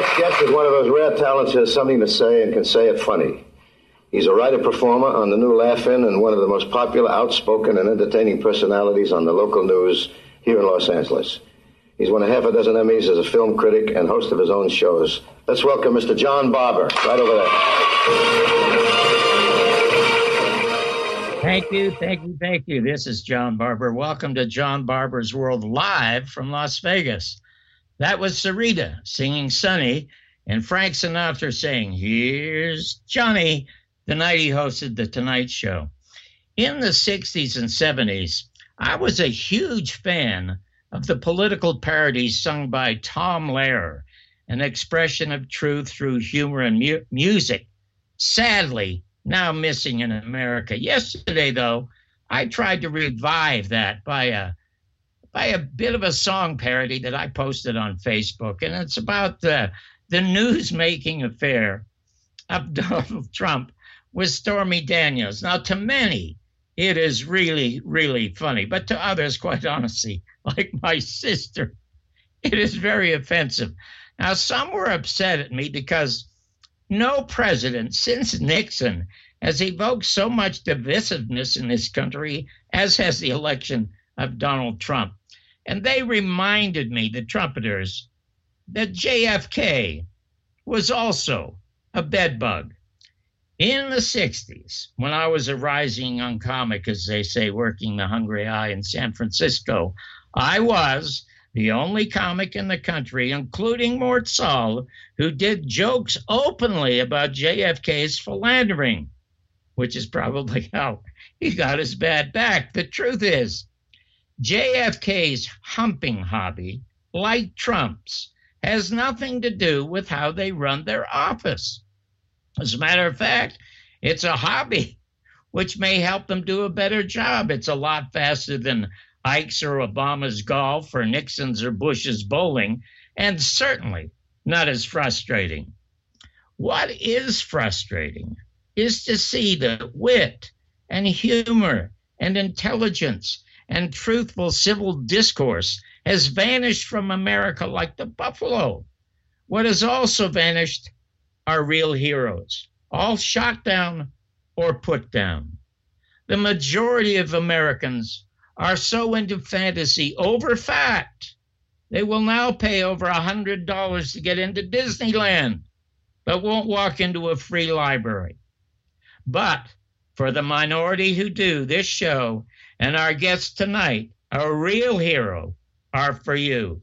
next guest is one of those rare talents who has something to say and can say it funny. He's a writer performer on the new Laugh-In and one of the most popular, outspoken, and entertaining personalities on the local news here in Los Angeles. He's won a half a dozen Emmys as a film critic and host of his own shows. Let's welcome Mr. John Barbour, right over there. Thank you, thank you, thank you. This is John Barbour. Welcome to John Barbour's World live from Las Vegas. That was Sarita singing Sunny and Frank Sinatra saying, Here's Johnny, the night he hosted The Tonight Show. In the 60s and 70s, I was a huge fan of the political parodies sung by Tom Lehrer, an expression of truth through humor and mu- music. Sadly, now missing in America. Yesterday, though, I tried to revive that by a by a bit of a song parody that I posted on Facebook, and it's about uh, the the news making affair of Donald Trump with Stormy Daniels. Now, to many, it is really, really funny, but to others, quite honestly, like my sister, it is very offensive. Now, some were upset at me because no president since Nixon has evoked so much divisiveness in this country as has the election of Donald Trump. And they reminded me, the trumpeters, that JFK was also a bedbug. In the 60s, when I was a rising young comic, as they say, working the hungry i in San Francisco, I was the only comic in the country, including Mort Sahl, who did jokes openly about JFK's philandering, which is probably how he got his bad back. The truth is, JFK's humping hobby, like Trump's, has nothing to do with how they run their office. As a matter of fact, it's a hobby which may help them do a better job. It's a lot faster than Ike's or Obama's golf or Nixon's or Bush's bowling, and certainly not as frustrating. What is frustrating is to see the wit and humor and intelligence and truthful civil discourse has vanished from America like the buffalo. What has also vanished are real heroes, all shot down or put down. The majority of Americans are so into fantasy over fact. They will now pay over a $100 to get into Disneyland, but won't walk into a free library. But for the minority who do, this show and our guests tonight, our real hero, are for you.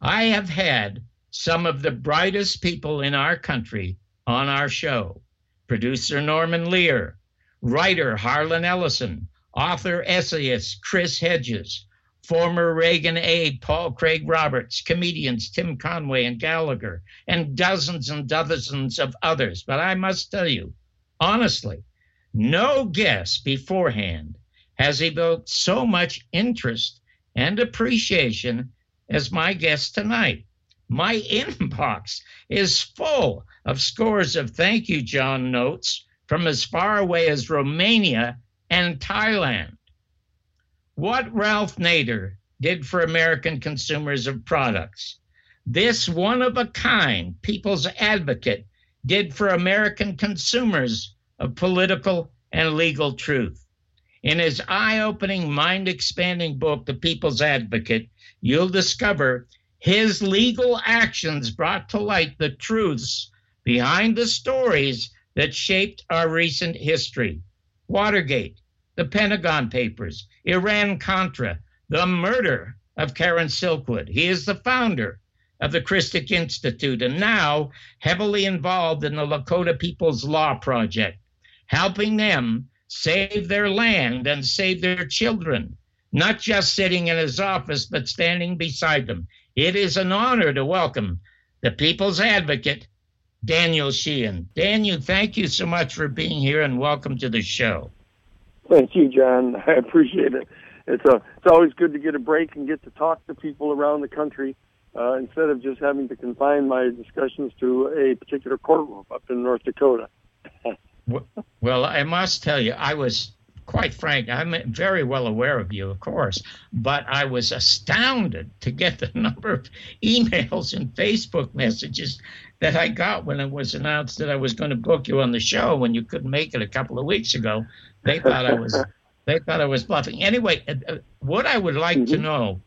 I have had some of the brightest people in our country on our show producer Norman Lear, writer Harlan Ellison, author essayist Chris Hedges, former Reagan aide Paul Craig Roberts, comedians Tim Conway and Gallagher, and dozens and dozens of others. But I must tell you, honestly, no guest beforehand has evoked so much interest and appreciation as my guest tonight. My inbox is full of scores of thank you, John notes from as far away as Romania and Thailand. What Ralph Nader did for American consumers of products, this one of a kind people's advocate did for American consumers of political and legal truth. In his eye opening, mind expanding book, The People's Advocate, you'll discover his legal actions brought to light the truths behind the stories that shaped our recent history Watergate, the Pentagon Papers, Iran Contra, the murder of Karen Silkwood. He is the founder of the Christic Institute and now heavily involved in the Lakota People's Law Project, helping them save their land and save their children, not just sitting in his office, but standing beside them. It is an honor to welcome the people's advocate, Daniel Sheehan. Daniel, thank you so much for being here and welcome to the show. Thank you, John. I appreciate it. It's a it's always good to get a break and get to talk to people around the country uh, instead of just having to confine my discussions to a particular courtroom up in North Dakota. well, I must tell you, I was quite frank, I'm very well aware of you, of course, but I was astounded to get the number of emails and Facebook messages that I got when it was announced that I was going to book you on the show when you couldn't make it a couple of weeks ago. They thought I was they thought I was bluffing. Anyway, uh, uh, what I would like mm-hmm. to know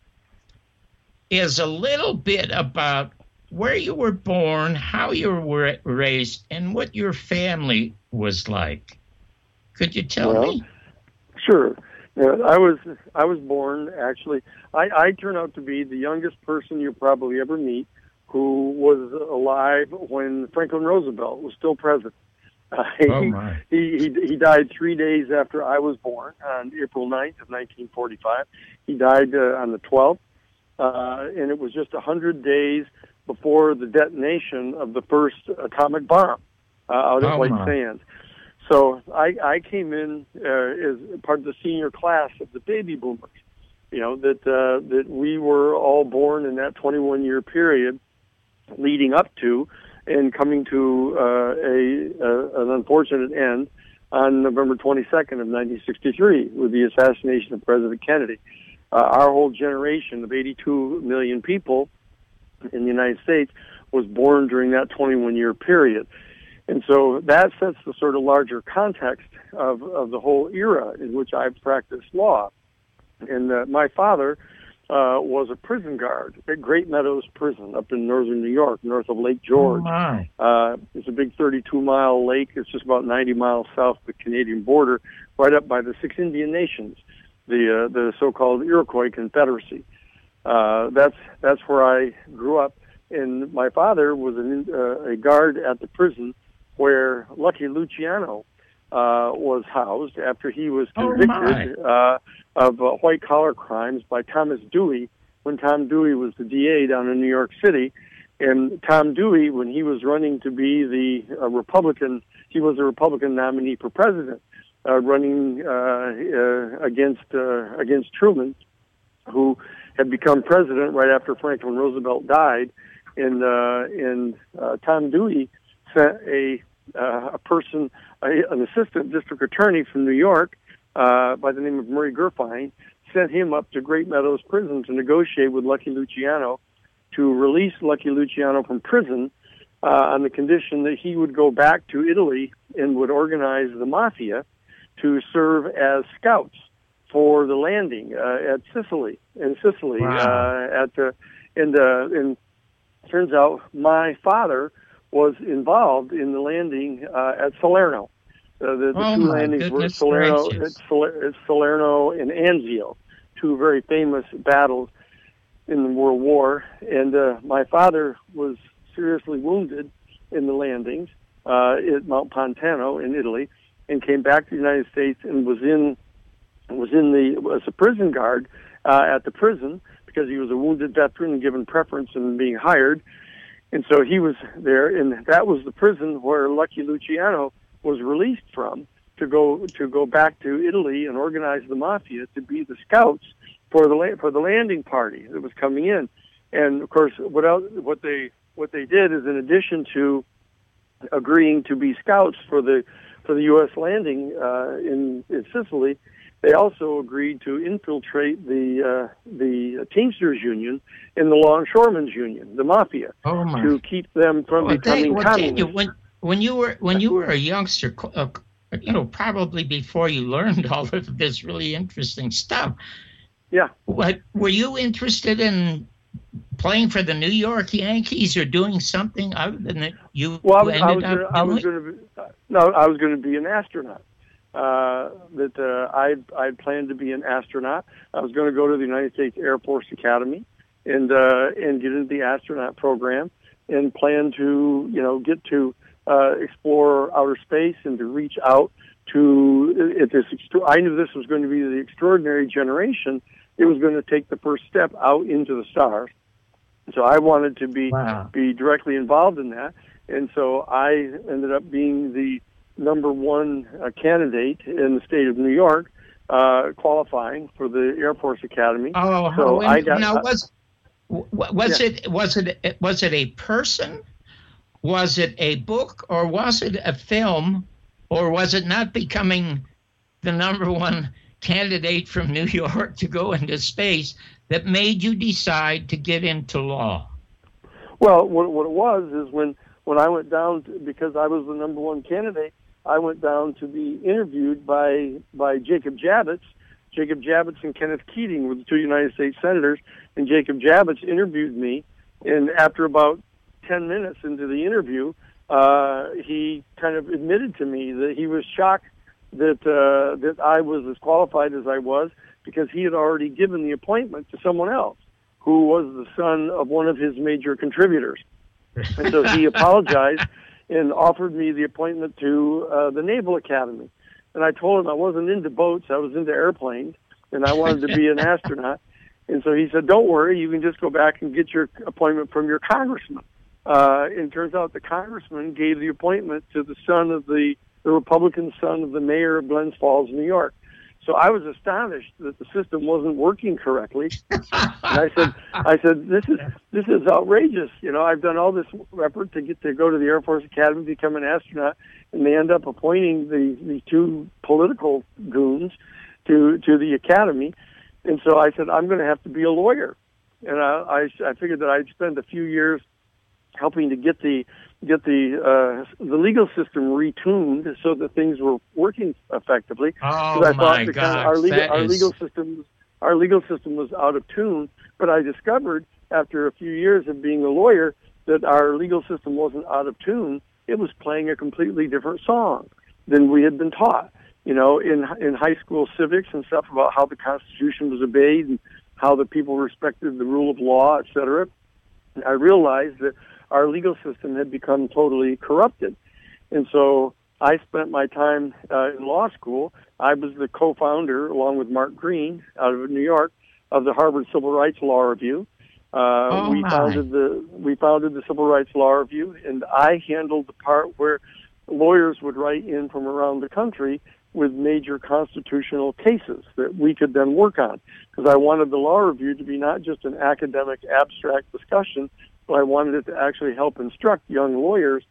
is a little bit about where you were born, how you were raised, and what your family was like. Could you tell well, me? Sure. I was I was born actually. I, I turned out to be the youngest person you'll probably ever meet who was alive when Franklin Roosevelt was still president. Uh, oh my. He, he he died three days after I was born on April 9th of 1945. He died uh, on the 12th, uh, and it was just a hundred days before the detonation of the first atomic bomb uh, out at oh White my. Sands. So I, I came in uh, as part of the senior class of the baby boomers. You know that uh, that we were all born in that 21 year period leading up to and coming to uh, a, a an unfortunate end on November 22nd of 1963 with the assassination of President Kennedy. Uh, our whole generation of 82 million people in the United States was born during that 21 year period. And so that sets the sort of larger context of, of the whole era in which I've practiced law. And uh, my father uh, was a prison guard at Great Meadows Prison up in northern New York, north of Lake George. Oh uh, it's a big 32 mile lake. It's just about 90 miles south of the Canadian border, right up by the six Indian nations, the uh, the so-called Iroquois Confederacy. Uh, that's that's where I grew up. And my father was an, uh, a guard at the prison where Lucky Luciano uh, was housed after he was oh, convicted oh uh, of uh, white collar crimes by Thomas Dewey when Tom Dewey was the DA down in New York City. And Tom Dewey, when he was running to be the uh, Republican, he was a Republican nominee for president, uh, running uh, uh, against uh, against Truman, who had become president right after Franklin Roosevelt died. And uh, and uh, Tom Dewey sent a uh, a person, a, an assistant district attorney from New York uh, by the name of Murray Gurfein, sent him up to Great Meadows Prison to negotiate with Lucky Luciano to release Lucky Luciano from prison uh, on the condition that he would go back to Italy and would organize the mafia to serve as scouts for the landing uh, at Sicily in Sicily wow. uh, at the and uh, and turns out my father was involved in the landing uh, at Salerno. Uh, the, the oh two landings were Salerno, at Salerno and Anzio, two very famous battles in the World War. And uh, my father was seriously wounded in the landings uh, at Mount Pontano in Italy, and came back to the United States and was in was in the was a prison guard uh, at the prison because he was a wounded veteran and given preference in being hired. And so he was there, and that was the prison where Lucky Luciano was released from to go to go back to Italy and organize the mafia to be the scouts for the for the landing party that was coming in. And of course, what else, what they what they did is in addition to agreeing to be scouts for the for the U.S. landing uh, in in Sicily, they also agreed to infiltrate the uh, the Teamsters Union and the Longshoremen's Union, the mafia, oh to keep them from well, becoming well, communists. when when you were when you were a youngster, uh, you know, probably before you learned all of this really interesting stuff. Yeah. What were you interested in playing for the New York Yankees or doing something other than that you well, I was, ended I was up gonna, I was going to no, I was going to be an astronaut uh, that uh, I I planned to be an astronaut. I was going to go to the United States Air Force Academy and uh, and get into the astronaut program and plan to you know get to uh, explore outer space and to reach out to at this. I knew this was going to be the extraordinary generation. It was going to take the first step out into the stars. So I wanted to be Wow. be directly involved in that, and so I ended up being the number one uh, candidate in the state of New York, uh, qualifying for the Air Force Academy. Oh, So I got- now was w- was it was it was it a person? Was it a book or was it a film or was it not becoming the number one candidate from New York to go into space that made you decide to get into law? Well, what, what it was is when when I went down to, because I was the number one candidate, I went down to be interviewed by by Jacob Javits. Jacob Javits and Kenneth Keating were the two United States senators, and Jacob Javits interviewed me. And after about ten minutes into the interview, uh, he kind of admitted to me that he was shocked that uh, that I was as qualified as I was because he had already given the appointment to someone else who was the son of one of his major contributors. And so he apologized and offered me the appointment to uh, the Naval Academy. And I told him I wasn't into boats, I was into airplanes, and I wanted to be an astronaut. And so he said, "Don't worry, you can just go back and get your appointment from your congressman." Uh, and it turns out the congressman gave the appointment to the son of the the Republican son of the mayor of Glens Falls, New York. So I was astonished that the system wasn't working correctly. And I said, I said, this is this is outrageous. You know, I've done all this effort to get to go to the Air Force Academy, become an astronaut, and they end up appointing the the two political goons to to the academy. And so I said, I'm going to have to be a lawyer. And I I, I figured that I'd spend a few years helping to get the get the uh, the legal system retuned so that things were working effectively. Oh I my thought because God! our legal our is- legal system our legal system was out of tune. But I discovered after a few years of being a lawyer that our legal system wasn't out of tune. It was playing a completely different song than we had been taught. You know, in in high school civics and stuff about how the Constitution was obeyed and how the people respected the rule of law, et cetera. I realized that our legal system had become totally corrupted. And so I spent my time uh, in law school. I was the co-founder, along with Mark Green, out of New York, of the Harvard Civil Rights Law Review. Uh, Oh, we founded the we founded the Civil Rights Law Review, and I handled the part where lawyers would write in from around the country with major constitutional cases that we could then work on. Because I wanted the law review to be not just an academic abstract discussion, but I wanted it to actually help instruct young lawyers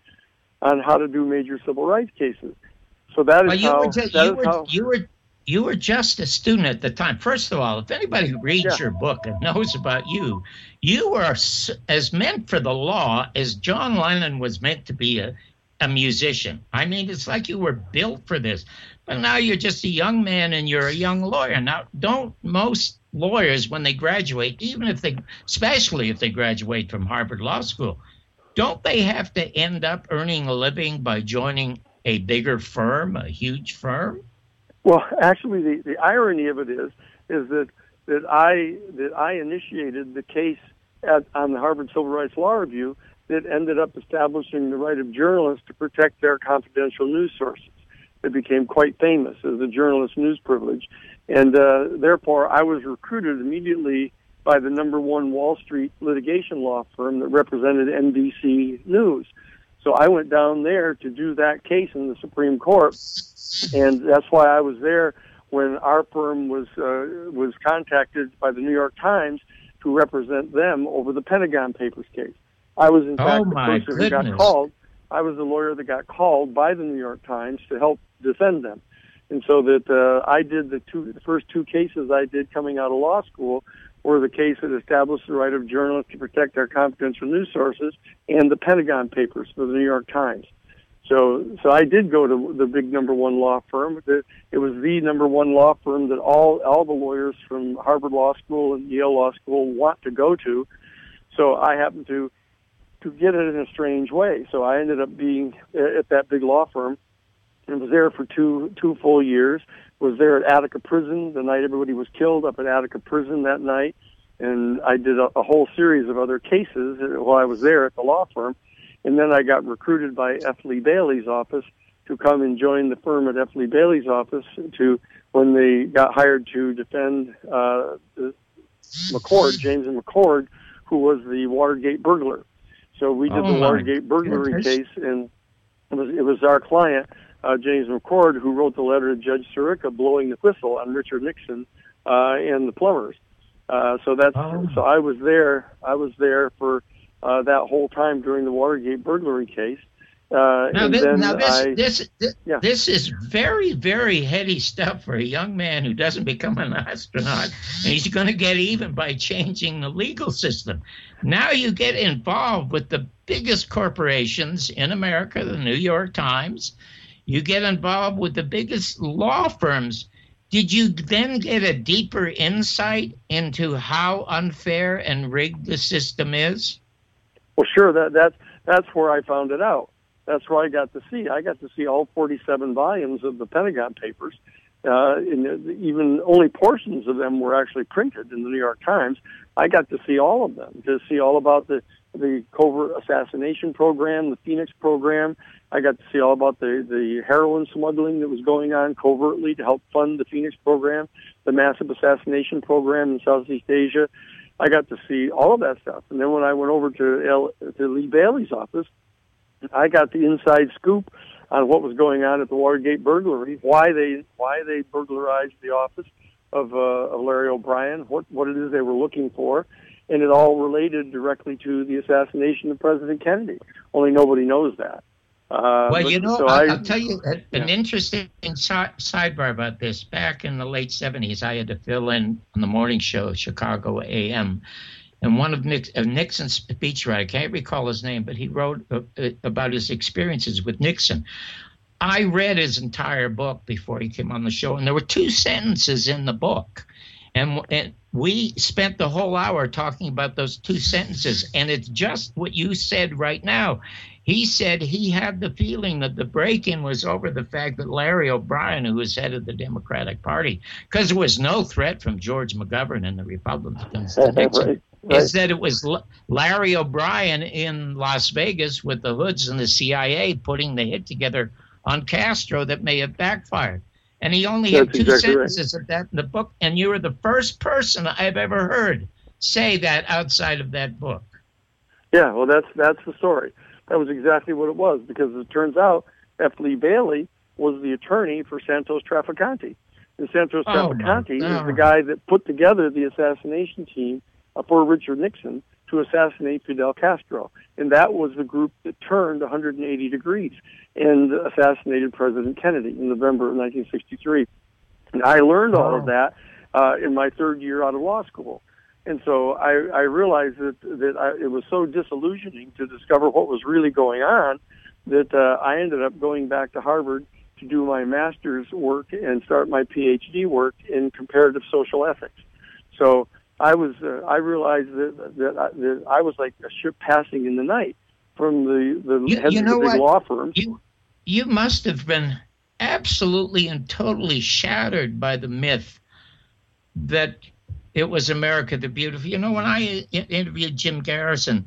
on how to do major civil rights cases. So that is Well, you how were, just, you, were, how you were you were just a student at the time. First of all, if anybody reads Yeah. your book and knows about you, you were as meant for the law as John Lennon was meant to be a, a musician. I mean, it's like you were built for this. But now you're just a young man and you're a young lawyer. Now, don't most lawyers, when they graduate, even if they, especially if they graduate from Harvard Law School, don't they have to end up earning a living by joining a bigger firm, a huge firm? Well, actually, the, the irony of it is is that that I that I initiated the case at, on the Harvard Civil Rights Law Review that ended up establishing the right of journalists to protect their confidential news sources. It became quite famous as a journalist news privilege, and uh, therefore I was recruited immediately by the number one Wall Street litigation law firm that represented NBC News. So I went down there to do that case in the Supreme Court, and that's why I was there when our firm was uh, was contacted by the New York Times to represent them over the Pentagon Papers case. I was in Oh, fact the my person who got called. I was the lawyer that got called by the New York Times to help defend them, and so that uh, I did the two the first two cases I did coming out of law school were the case that established the right of journalists to protect their confidential news sources and the Pentagon Papers for the New York Times. So, so I did go to the big number one law firm. It was the number one law firm that all all the lawyers from Harvard Law School and Yale Law School want to go to. So I happened to to get it in a strange way. So I ended up being at that big law firm and was there for two two full years. Was there at Attica Prison the night everybody was killed up at Attica Prison that night, and I did a, a whole series of other cases while I was there at the law firm. And then I got recruited by F. Lee Bailey's office to come and join the firm at F. Lee Bailey's office to when they got hired to defend uh, McCord, James and McCord, who was the Watergate burglar. So we did Oh, the Watergate burglary goodness. case, and it was it was our client uh, James McCord who wrote the letter to Judge Sirica blowing the whistle on Richard Nixon uh, and the plumbers. Uh, so that's Oh. so I was there. I was there for uh, that whole time during the Watergate burglary case. Uh, Now, this, now this, I, this, this, Yeah. this is very, very heady stuff for a young man who doesn't become an astronaut. And he's going to get even by changing the legal system. Now you get involved with the biggest corporations in America, the New York Times. You get involved with the biggest law firms. Did you then get a deeper insight into how unfair and rigged the system is? Well, sure. That that's that's where I found it out. That's where I got to see. I got to see all 47 volumes of the Pentagon Papers. Uh, and even only portions of them were actually printed in the New York Times. I got to see all of them to see all about the the covert assassination program, the Phoenix program. I got to see all about the the heroin smuggling that was going on covertly to help fund the Phoenix program, the massive assassination program in Southeast Asia. I got to see all of that stuff. And then when I went over to L, to Lee Bailey's office, I got the inside scoop on what was going on at the Watergate burglary, why they why they burglarized the office of, uh, of Larry O'Brien, what what it is they were looking for, and it all related directly to the assassination of President Kennedy. Only nobody knows that. Uh, Well, but- you know, so I, I, will tell you a, an Yeah. interesting si- sidebar about this. Back in the late 70s, I had to fill in on the morning show, Chicago AM. And one of Nix, uh, Nixon's speechwriter, I can't recall his name, but he wrote uh, uh, about his experiences with Nixon. I read his entire book before he came on the show, and there were two sentences in the book. And, and we spent the whole hour talking about those two sentences, and it's just what you said right now. He said he had the feeling that the break in was over the fact that Larry O'Brien, who was head of the Democratic Party, because there was no threat from George McGovern and the Republicans to Nixon, right, right. is that it was L- Larry O'Brien in Las Vegas with the hoods and the CIA putting the hit together on Castro that may have backfired. And he only had two exactly right. sentences of that in the book, and you were the first person I've ever heard say that outside of that book. Yeah, well, that's that's the story. That was exactly what it was because it turns out F. Lee Bailey was the attorney for Santos Trafficante, and Santos Oh, my Trafficante is the guy that put together the assassination team for Richard Nixon to assassinate Fidel Castro, and that was the group that turned 180 degrees and assassinated President Kennedy in November of 1963. And I learned all of that uh, in my third year out of law school. And so I, I realized that that I, it was so disillusioning to discover what was really going on that uh, I ended up going back to Harvard to do my master's work and start my PhD work in comparative social ethics. So I was uh, I realized that that I, that I was like a ship passing in the night from the the You- heads you of know the big what? law firms. You you must have been absolutely and totally shattered by the myth that it was America the Beautiful. You know, when I interviewed Jim Garrison,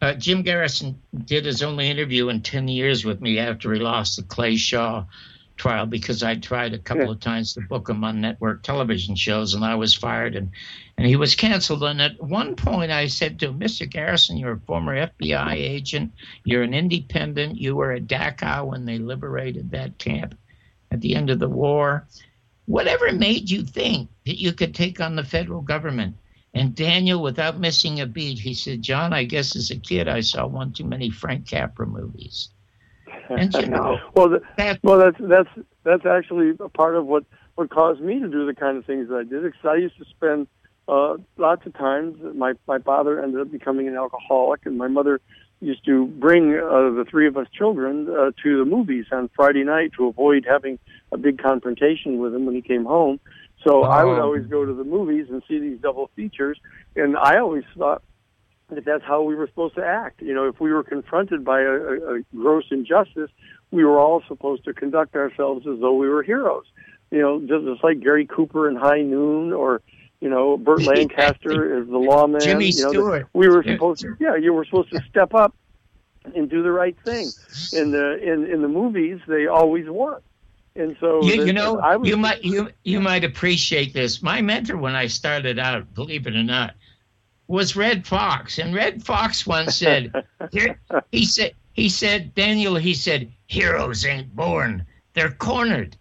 uh, Jim Garrison did his only interview in 10 years with me after he lost the Clay Shaw trial because I tried a couple Yeah. of times to book him on network television shows and I was fired and, and he was canceled. And at one point I said to him, Mr. Garrison, you're a former FBI agent. You're an independent. You were at Dachau when they liberated that camp at the end of the war. Whatever made you think that you could take on the federal government? And Daniel, without missing a beat, he said, John, I guess as a kid I saw one too many Frank Capra movies. And you know, well, the, that Well, that's that's that's actually a part of what what caused me to do the kind of things that I did. Because I used to spend uh, lots of times. My my father ended up becoming an alcoholic, and my mother used to bring uh, the three of us children uh, to the movies on Friday night to avoid having a big confrontation with him when he came home. So I would Oh. always go to the movies and see these double features, and I always thought that that's how we were supposed to act. You know, if we were confronted by a, a, a gross injustice, we were all supposed to conduct ourselves as though we were heroes. You know, just, just like Gary Cooper in High Noon, or you know, Burt Lancaster as the lawman. Jimmy you know, Stewart. we were supposed to, yeah, you were supposed to step up and do the right thing. In the in in the movies, they always won. And so you, you know, I was, you might you you might appreciate this. My mentor, when I started out, believe it or not, was Redd Foxx, and Redd Foxx once said, he said, he said, Daniel, he said, heroes ain't born, they're cornered.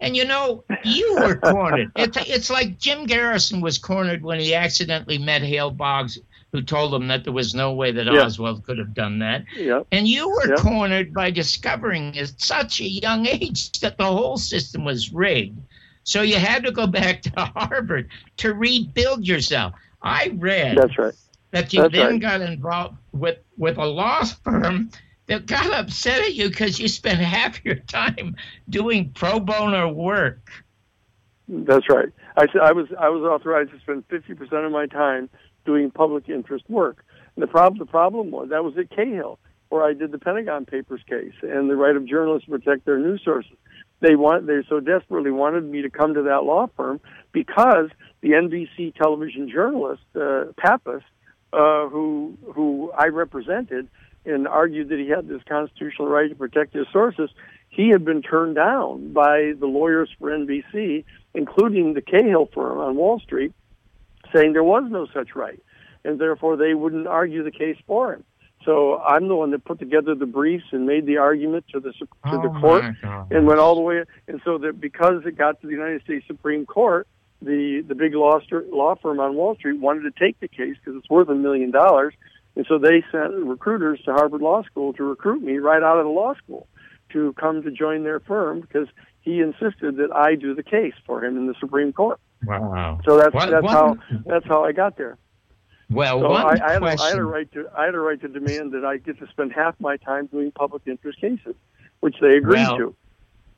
And you know, you were cornered. It's, it's like Jim Garrison was cornered when he accidentally met Hale Boggs, who told him that there was no way that Yeah. Oswald could have done that. Yep. And you were Yep. cornered by discovering at such a young age that the whole system was rigged. So you had to go back to Harvard to rebuild yourself. I read That's right. that you That's then right. got involved with, with a law firm that got upset at you because you spent half your time doing pro bono work. That's right. I I was I was authorized to spend fifty percent of my time doing public interest work. And the problem the problem was that was at Cahill, where I did the Pentagon Papers case and the right of journalists to protect their news sources. They want they so desperately wanted me to come to that law firm because the NBC television journalist uh, Pappas, uh, who who I represented and argued that he had this constitutional right to protect his sources, he had been turned down by the lawyers for NBC, including the Cahill firm on Wall Street, saying there was no such right, and therefore they wouldn't argue the case for him. So I'm the one that put together the briefs and made the argument to the to the Oh, court and went all the way. And so that because it got to the United States Supreme Court, the the big law law firm on Wall Street wanted to take the case because it's worth a million dollars, and so they sent recruiters to Harvard Law School to recruit me right out of the law school to come to join their firm because he insisted that I do the case for him in the Supreme Court. Wow. So that's What- that's what- how that's how I got there. Well, So one I, I, had a, I had a right to I had a right to demand that I get to spend half my time doing public interest cases, which they agreed Well, to.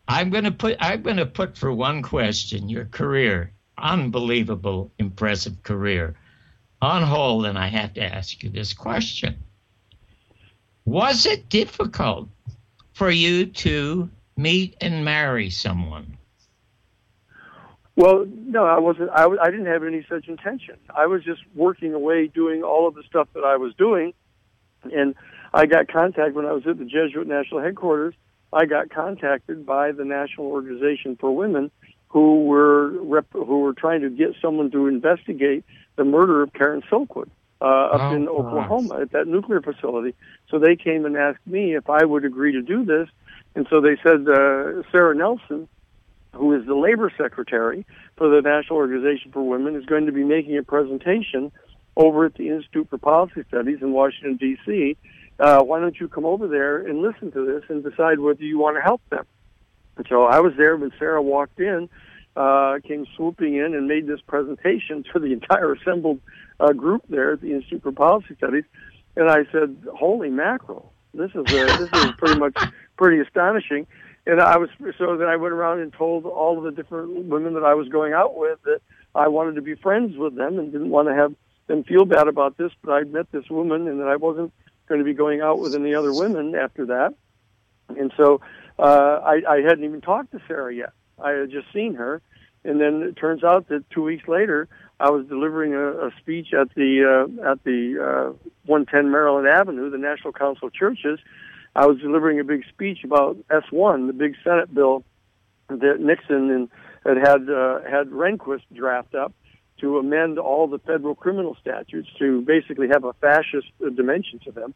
I'm going to put. I'm going to put for one question your career, unbelievable, impressive career, on hold, and I have to ask you this question: Was it difficult for you to meet and marry someone? Well, no, I wasn't. I, I didn't have any such intention. I was just working away, doing all of the stuff that I was doing, and I got contact when I was at the Jesuit National Headquarters. I got contacted by the National Organization for Women, who were rep- who were trying to get someone to investigate the murder of Karen Silkwood uh, up Oh, in. Oklahoma at that nuclear facility. So they came and asked me if I would agree to do this, and so they said uh, Sarah Nelson who is the labor secretary for the National Organization for Women, is going to be making a presentation over at the Institute for Policy Studies in Washington, D.C. Uh, why don't you come over there and listen to this and decide whether you want to help them? And so I was there when Sarah walked in, uh, came swooping in and made this presentation to the entire assembled uh, group there at the Institute for Policy Studies. And I said, holy mackerel, this is, uh this is pretty much pretty astonishing. And I was so then I went around and told all of the different women that I was going out with that I wanted to be friends with them and didn't want to have them feel bad about this. But I'd met this woman and that I wasn't going to be going out with any other women after that. And so uh, I, I hadn't even talked to Sarah yet. I had just seen her, and then it turns out that two weeks later I was delivering a, a speech at the uh, at the uh, 110 Maryland Avenue, the National Council of Churches. I was delivering a big speech about S1, the big Senate bill that Nixon and had had uh, had Rehnquist draft up to amend all the federal criminal statutes to basically have a fascist uh, dimension to them.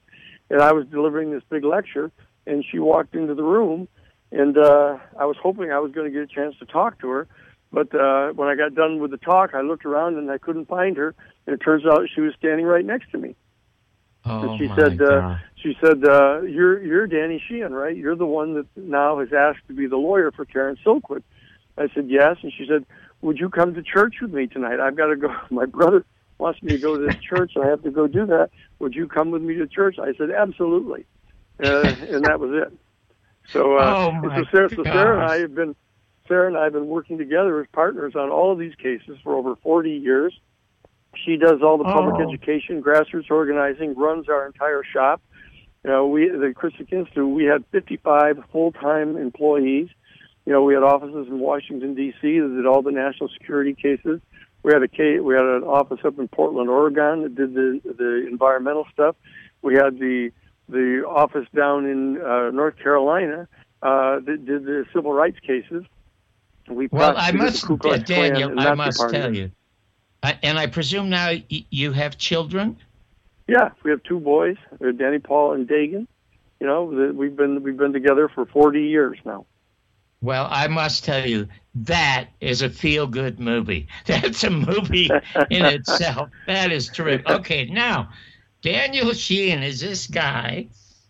And I was delivering this big lecture, and she walked into the room, and uh, I was hoping I was going to get a chance to talk to her. But uh, when I got done with the talk, I looked around and I couldn't find her. And it turns out she was standing right next to me. Oh, And she said, uh, she said, uh, "You're you're Danny Sheehan, right? You're the one that now has asked to be the lawyer for Karen Silkwood." I said, "Yes." And she said, "Would you come to church with me tonight? I've got to go. My brother wants me to go to this church, I have to go do that. Would you come with me to church?" I said, "Absolutely," uh, and that was it. So, uh, Oh, so Sarah, so Sarah and. I have been Sarah and I have been working together as partners on all of these cases for over 40 years. She does all the public Oh. education, grassroots organizing, runs our entire shop. You know, we the Christic Institute, we had 55 full-time employees. You know, we had offices in Washington D.C. that did all the national security cases. We had a we had an office up in Portland, Oregon that did the the environmental stuff. We had the the office down in uh, North Carolina uh, that did the civil rights cases. We Well, I must, the Ku Klux Klan Daniel, I must tell you, and I presume now y- you have children. Yeah, we have two boys, Danny Paul and Dagan. You know, we've been we've been together for 40 years now. Well, I must tell you, that is a feel good movie. That's a movie in itself. That is terrific. Okay, now, Daniel Sheehan is this guy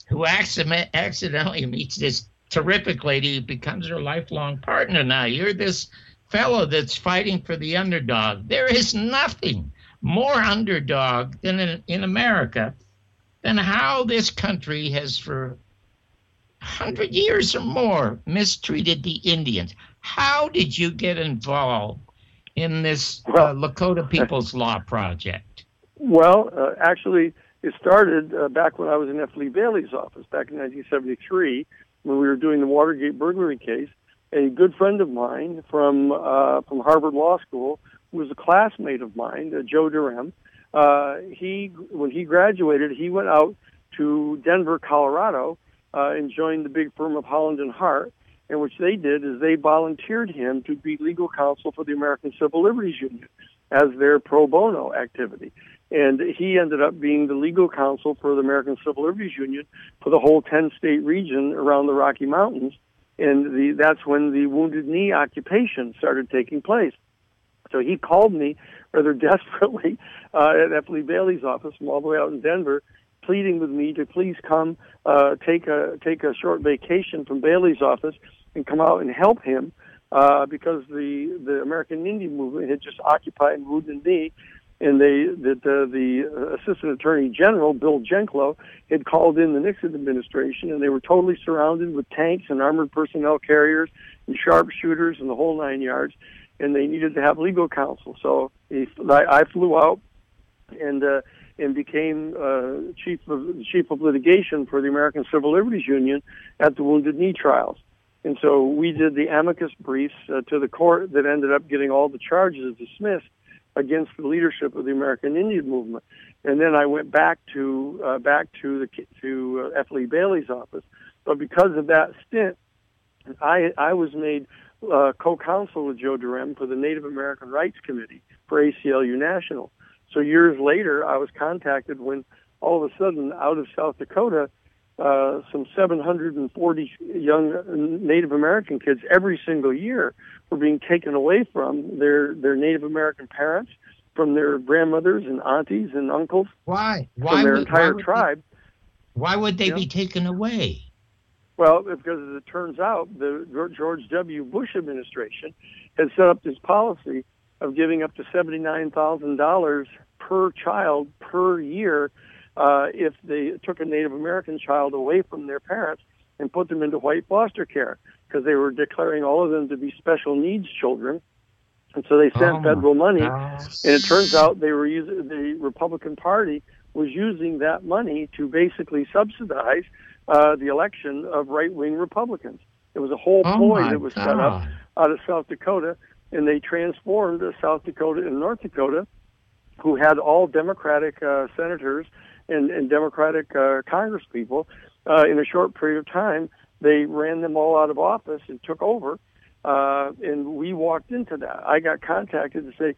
who accident- accidentally meets this terrific lady who becomes her lifelong partner now. You're this fellow that's fighting for the underdog. There is nothing more underdog than in, in America than how this country has for hundred years or more mistreated the Indians. How did you get involved in this uh, Lakota People's Law Project? Well, uh, actually, it started uh, back when I was in F. Lee Bailey's office back in 1973 when we were doing the Watergate burglary case. A good friend of mine from uh, from Harvard Law School, who was a classmate of mine, uh, Joe Durham. Uh, he when he graduated, he went out to Denver, Colorado, uh, and joined the big firm of Holland and Hart. And which they did is they volunteered him to be legal counsel for the American Civil Liberties Union as their pro bono activity and he ended up being the legal counsel for the American Civil Liberties Union for the whole 10 state region around the Rocky Mountains. And the, that's when the Wounded Knee occupation started taking place. So he called me rather desperately uh, at. Lee Bailey's office from all the way out in Denver, pleading with me to please come uh, take a take a short vacation from Bailey's office and come out and help him uh, because the the American Indian movement had just occupied Wounded Knee and they that uh, the assistant attorney general Bill Janklow had called in the Nixon administration, and they were totally surrounded with tanks and armored personnel carriers and sharpshooters and the whole nine yards, and they needed to have legal counsel. So he, I, I flew out and uh, and became uh, chief of chief of litigation for the American Civil Liberties Union at the Wounded Knee trials. And so we did the amicus briefs uh, to the court that ended up getting all the charges dismissed against the leadership of the American Indian movement. And then I went back to uh, back to the to uh, F. Lee Bailey's office. But because of that stint, I I was made uh, co-counsel with Joe Durham for the Native American Rights Committee for ACLU National. So years later, I was contacted when all of a sudden, out of South Dakota, uh, some 740 young Native American kids every single year were being taken away from their their Native American parents, from their grandmothers and aunties and uncles, Why? from Why their would, entire why tribe. They, why would they Yeah. be taken away? Well, because as it turns out, the George W. Bush administration has set up this policy of giving up to seventy-nine thousand dollars per child per year uh, if they took a Native American child away from their parents and put them into white foster care because they were declaring all of them to be special needs children, and so they sent Oh, federal money. gosh. And it turns out they were using the Republican Party was using that money to basically subsidize uh, the election of right-wing Republicans. It was a whole Oh, ploy that was set up out of South Dakota, and they transformed South Dakota and North Dakota, who had all Democratic uh, senators and, and Democratic uh, Congresspeople. Uh, in a short period of time, they ran them all out of office and took over. Uh, and we walked into that. I got contacted to say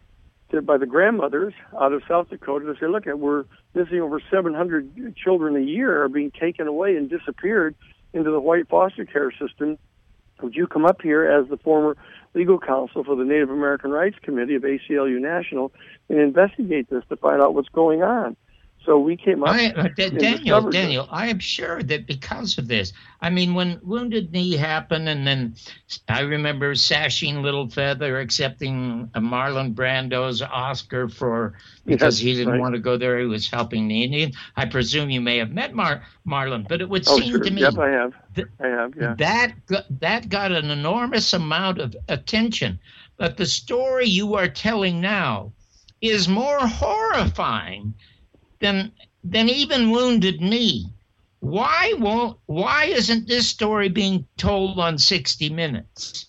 to, by the grandmothers out of South Dakota to say, look, we're missing over 700 children a year are being taken away and disappeared into the white foster care system. Would you come up here as the former legal counsel for the Native American Rights Committee of ACLU National and investigate this to find out what's going on? So we came up. I, uh, Daniel, this. Daniel, I am sure that because of this, I mean, when Wounded Knee happened, and then I remember Sacheen Littlefeather accepting a Marlon Brando's Oscar for because he didn't right. want to go there. He was helping the Indian. I presume you may have met Mar- Marlon, but it would Oh, seem sure. to me Yep, I have. th- I have. Yeah. that got, that got an enormous amount of attention. But the story you are telling now is more horrifying than than even Wounded Knee. Why won't why isn't this story being told on 60 Minutes?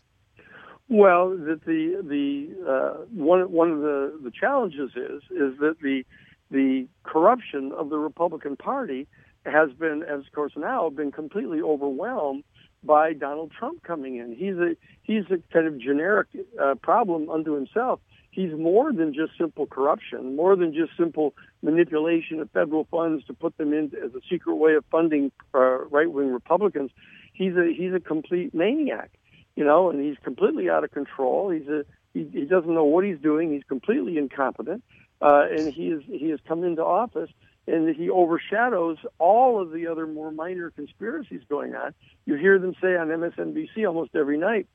Well, that the the uh, one one of the the challenges is is that the the corruption of the Republican Party has been, as of course now, been completely overwhelmed by Donald Trump coming in. He's a he's a kind of generic uh, problem unto himself. He's more than just simple corruption, more than just simple manipulation of federal funds to put them in as a secret way of funding uh, right-wing Republicans. He's a he's a complete maniac, you know, and he's completely out of control. He's a he, he doesn't know what he's doing. He's completely incompetent, uh, and he is he has come into office and he overshadows all of the other more minor conspiracies going on. You hear them say on MSNBC almost every night,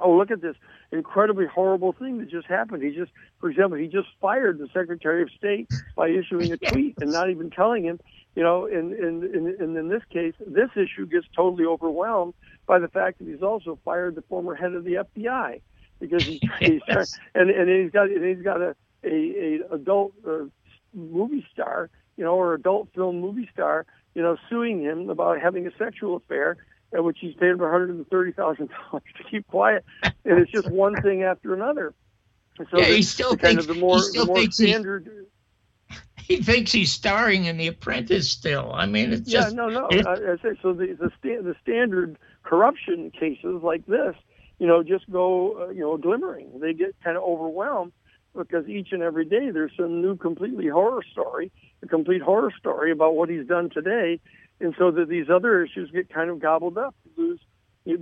"Oh, look at this incredibly horrible thing that just happened." He just, for example, he just fired the Secretary of State by issuing a tweet and not even telling him. You know, and and and and in this case, this issue gets totally overwhelmed by the fact that he's also fired the former head of the FBI because he's, he's yes. and and he's got and he's got a a, a adult uh, movie star you know, or adult film movie star, you know, suing him about having a sexual affair, at which he's paid him one hundred and thirty thousand dollars to keep quiet, and it's just one thing after another. And so yeah, he still thinks, kind of the more, the more standard. He, he thinks he's starring in The Apprentice still. I mean, it's just yeah, no, no. It, I, I say so. The the, sta- the standard corruption cases like this, you know, just go, uh, you know, glimmering. They get kind of overwhelmed because each and every day there's some new completely horror story, a complete horror story about what he's done today, and so that these other issues get kind of gobbled up. lose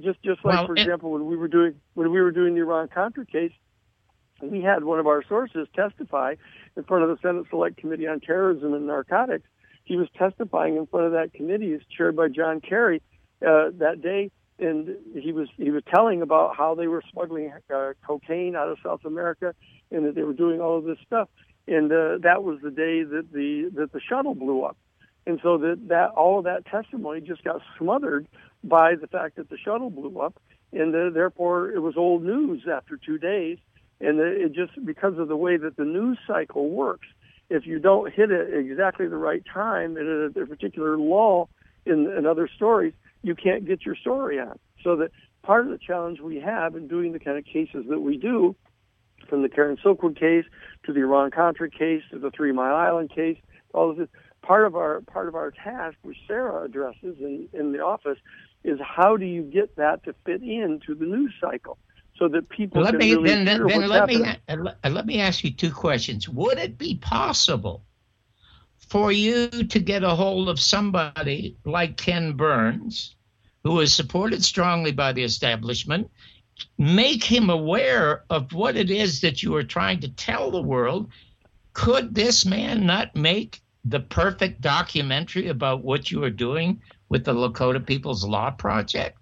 just just like well, for it, example when we were doing when we were doing the Iran Contra case, we had one of our sources testify in front of the Senate Select Committee on Terrorism and Narcotics. He was testifying in front of that committee, it's chaired by John Kerry, uh, that day and he was he was telling about how they were smuggling uh, cocaine out of South America and that they were doing all of this stuff. And uh, that was the day that the that the shuttle blew up. And so that that all of that testimony just got smothered by the fact that the shuttle blew up, and uh, therefore it was old news after two days. And it just because of the way that the news cycle works, if you don't hit it exactly the right time at a, particular lull in, in other stories, you can't get your story on. So that part of the challenge we have in doing the kind of cases that we do, from the Karen Silkwood case to the Iran Contra case to the Three Mile Island case, all of this, part of our part of our task, which Sarah addresses in, in the office, is how do you get that to fit into the news cycle so that people let can me, really then, hear then, what's let happening. me let me ask you two questions. Would it be possible for you to get a hold of somebody like Ken Burns, who is supported strongly by the establishment, make him aware of what it is that you are trying to tell the world. Could this man not make the perfect documentary about what you are doing with the Lakota People's Law Project?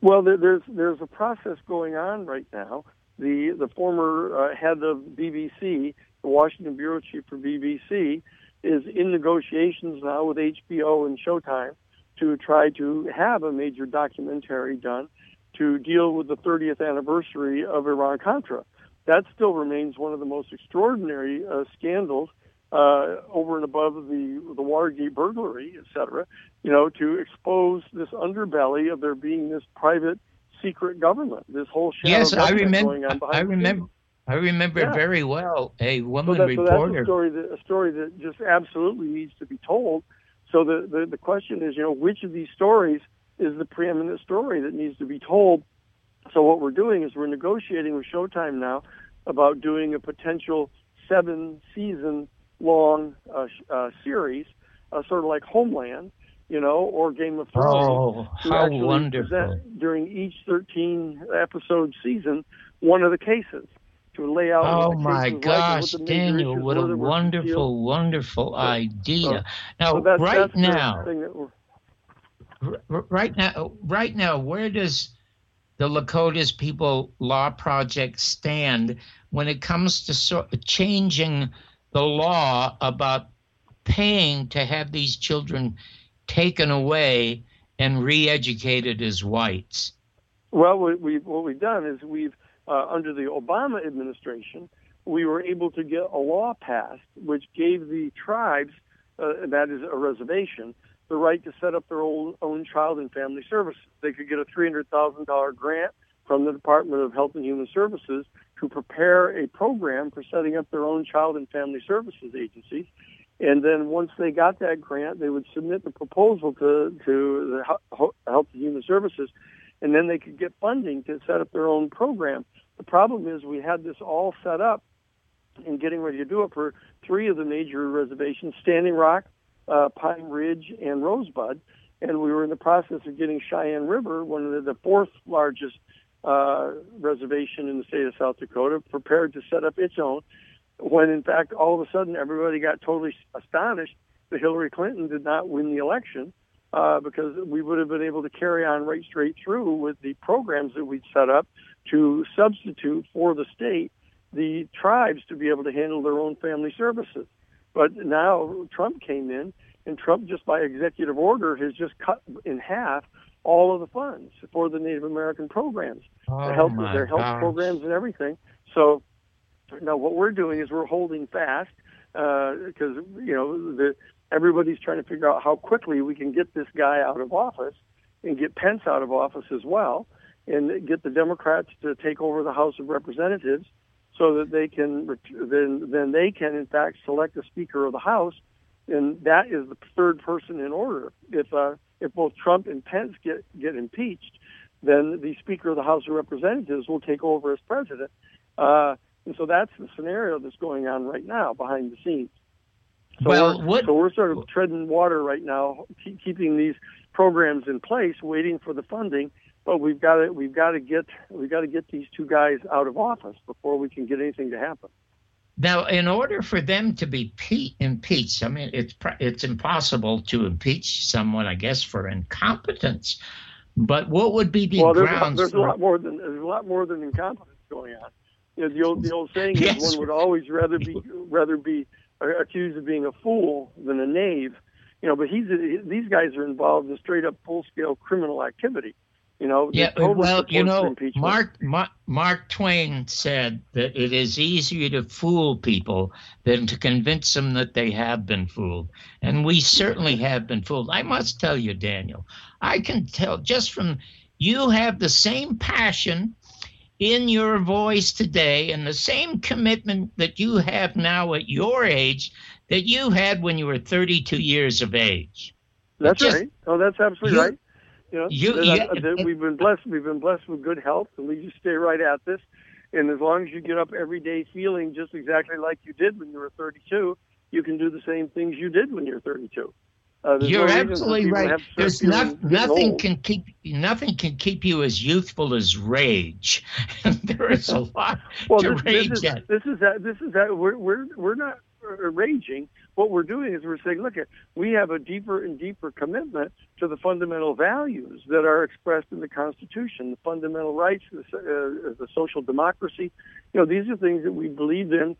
Well, there's there's a process going on right now. The the former uh, head of BBC, the Washington bureau chief for BBC, is in negotiations now with HBO and Showtime to try to have a major documentary done to deal with the 30th anniversary of Iran Contra. That still remains one of the most extraordinary uh, scandals uh, over and above the the Watergate burglary, et cetera. You know, to expose this underbelly of there being this private secret government, this whole shadow yes, I remember, I remember. I remember yeah. very well a woman so that, reporter. So that's a story that a story that just absolutely needs to be told. So the, the the question is, you know, which of these stories is the preeminent story that needs to be told? So what we're doing is we're negotiating with Showtime now about doing a potential seven season long uh, uh, series, uh, sort of like Homeland, you know, or Game of Thrones. Oh, how wonderful! During each 13 episode season, one of the cases to lay out. Oh my gosh, Daniel! What a wonderful, wonderful so, idea. now, so that's, right that's now, right now, right now, where does the Lakota's People Law Project stand when it comes to so, changing the law about paying to have these children taken away and re-educated as whites? Well, what, we, what we've done is we've uh, under the Obama administration, we were able to get a law passed which gave the tribes, uh, that is a reservation, the right to set up their own, own child and family services. They could get a $300,000 grant from the Department of Health and Human Services to prepare a program for setting up their own child and family services agencies. And then once they got that grant, they would submit the proposal to, to the Health and Human Services, and then they could get funding to set up their own program. The problem is we had this all set up and getting ready to do it for three of the major reservations: Standing Rock, uh, Pine Ridge, and Rosebud. And we were in the process of getting Cheyenne River, one of the, the fourth largest uh, reservation in the state of South Dakota, prepared to set up its own. When in fact, all of a sudden, everybody got totally astonished that Hillary Clinton did not win the election uh, because we would have been able to carry on right straight through with the programs that we'd set up to substitute for the state the tribes to be able to handle their own family services. But now Trump came in, and Trump just by executive order has just cut in half all of the funds for the Native American programs, oh their health, their health programs and everything. So now what we're doing is we're holding fast because uh, you know the everybody's trying to figure out how quickly we can get this guy out of office and get Pence out of office as well, and get the Democrats to take over the House of Representatives so that they can then then they can in fact select a Speaker of the House, and that is the third person in order. If uh, if both Trump and Pence get get impeached, then the Speaker of the House of Representatives will take over as president. Uh, and so that's the scenario that's going on right now behind the scenes. So well, we're, what, so we're sort of treading water right now, keep, keeping these programs in place, waiting for the funding. But we've got to we've got to get we've got to get these two guys out of office before we can get anything to happen. Now, in order for them to be pe- impeached, I mean, it's it's impossible to impeach someone, I guess, for incompetence. But what would be the well, there's grounds? A, there's for... a lot more than there's a lot more than incompetence going on. You know, the old the old saying yes. is one would always rather be rather be accused of being a fool than a knave. You know, but he's these guys are involved in straight up full scale criminal activity. You know, yeah. well, you know, Mark, Mark Mark Twain said that it is easier to fool people than to convince them that they have been fooled, and we certainly have been fooled. I must tell you, Daniel, I can tell just from you have the same passion in your voice today and the same commitment that you have now at your age that you had when you were 32 years of age. That's just, right. Oh, that's absolutely you, right. You know, you, that, that we've been blessed. We've been blessed with good health, and we just stay right at this. And as long as you get up every day feeling just exactly like you did when you were 32, you can do the same things you did when you're 32. Uh, You're no absolutely right. There's not, nothing old. can keep nothing can keep you as youthful as rage. there is a lot well, to this, rage this is, at. This is that. This is that. We're we're we're not raging. What we're doing is we're saying, look, we have a deeper and deeper commitment to the fundamental values that are expressed in the Constitution, the fundamental rights, the, uh, the social democracy. You know, these are things that we believed in.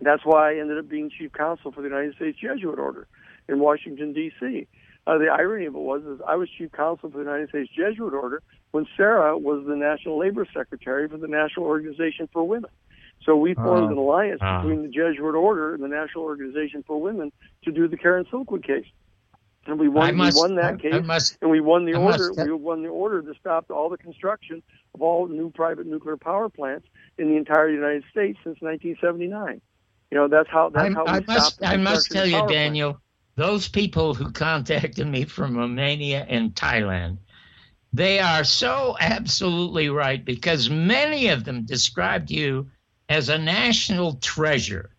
That's why I ended up being chief counsel for the United States Jesuit Order in Washington, D.C. Uh, the irony of it was is I was chief counsel for the United States Jesuit Order when Sarah was the national labor secretary for the National Organization for Women. So we formed Oh. an alliance Oh. between the Jesuit Order and the National Organization for Women to do the Karen Silkwood case. And we won, must, we won that case, must, and we won the I order. must- We won the order to stop all the construction of all new private nuclear power plants in the entire United States since 1979. You know, that's how that's I, how we I stopped I must tell you, power plants. Daniel, those people who contacted me from Romania and Thailand, they are so absolutely right because many of them described you as a national treasure.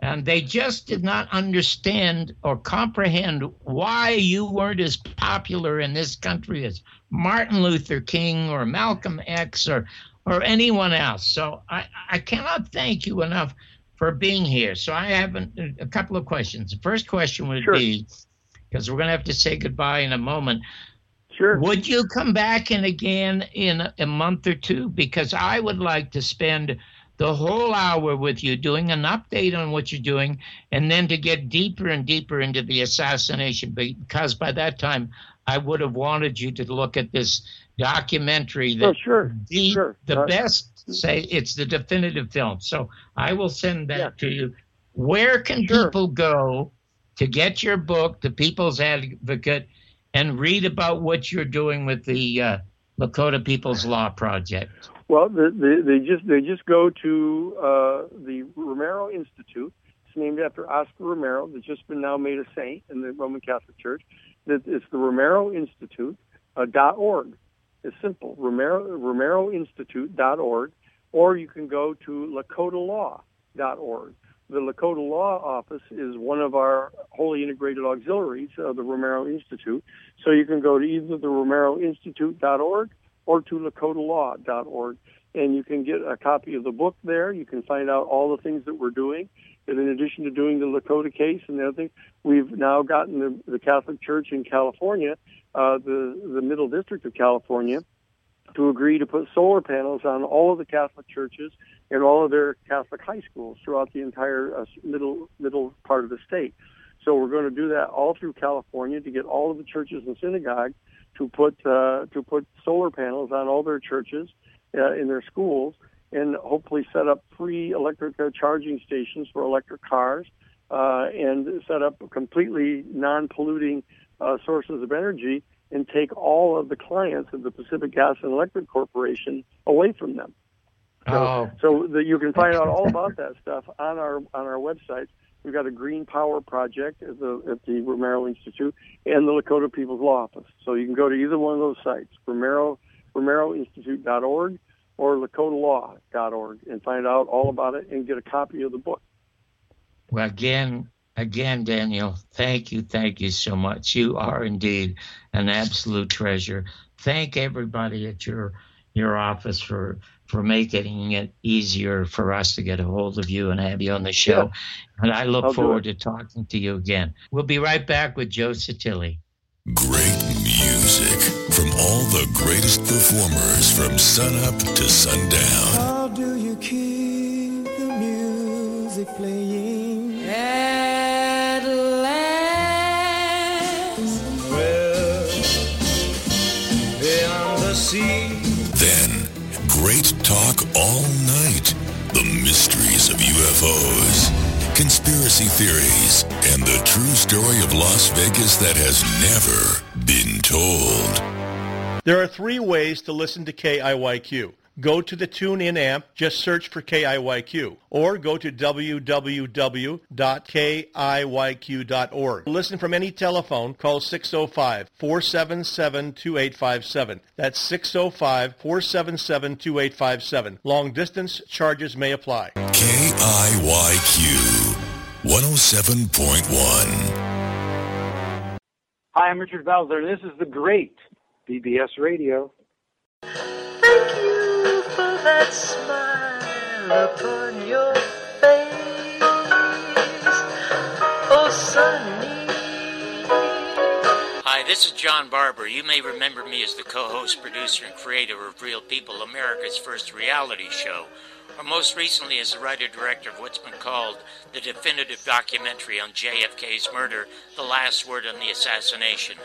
And they just did not understand or comprehend why you weren't as popular in this country as Martin Luther King or Malcolm X or, or anyone else. So I, I cannot thank you enough for being here. So I have a, a couple of questions. The first question would Sure. be because we're going to have to say goodbye in a moment. Sure. Would you come back in again in a, a month or two? Because I would like to spend the whole hour with you doing an update on what you're doing and then to get deeper and deeper into the assassination because by that time I would have wanted you to look at this documentary that Oh, sure. the, Sure. the Uh, best say it's the definitive film. So I will send that Yeah. to you. Where can Sure. people go to get your book, The People's Advocate, and read about what you're doing with the uh, Lakota People's Law Project? Well, the, the, they just they just go to uh, the Romero Institute. It's named after Oscar Romero. That's just been now made a saint in the Roman Catholic Church. That it's the Romero Institute uh, dot org. It's simple. Romero Romero Institute dot org, or you can go to Lakota Law law.org. The Lakota Law Office is one of our wholly integrated auxiliaries of the Romero Institute. So you can go to either the romeroinstitute.org or to lakotalaw.org and you can get a copy of the book there. You can find out all the things that we're doing. And in addition to doing the Lakota case and the other thing, we've now gotten the, the Catholic Church in California, uh, the the Middle District of California, to agree to put solar panels on all of the Catholic churches and all of their Catholic high schools throughout the entire uh, middle middle part of the state. So we're going to do that all through California to get all of the churches and synagogues to put uh, to put solar panels on all their churches uh, in their schools, and hopefully set up free electric uh, charging stations for electric cars, uh, and set up completely non-polluting uh, sources of energy and take all of the clients of the Pacific Gas and Electric Corporation away from them. So, oh. so the, you can find out all about that stuff on our on our website. We've got a green power project at the at the Romero Institute and the Lakota People's Law Office. So you can go to either one of those sites, Romero romeroinstitute.org or lakotalaw.org and find out all about it and get a copy of the book. Well, again, again, Daniel, thank you, thank you so much. You are indeed an absolute treasure. Thank everybody at your your office for for making it easier for us to get a hold of you and have you on the show. Yeah. And I look I'll forward to talking to you again. We'll be right back with Joe Sottile. Great music from all the greatest performers from sunup to sundown. How do you keep the music playing? All night. The mysteries of UFOs conspiracy theories, and the true story of Las Vegas that has never been told. There are three ways to listen to KIYQ. Go to the TuneIn app, just search for KIYQ, or go to www.kiyq.org. Listen from any telephone, call 605-477-2857. That's 605-477-2857. Long distance charges may apply. KIYQ 107.1. Hi, I'm Richard Belzer. This is the great BBS Radio. Thank you for that smile upon your face. Oh, Sunny. Hi, this is John Barbour. You may remember me as the co host, producer, and creator of Real People, America's first reality show or most recently as the writer director of what's been called the definitive documentary on JFK's murder, The Last Word on the Assassination.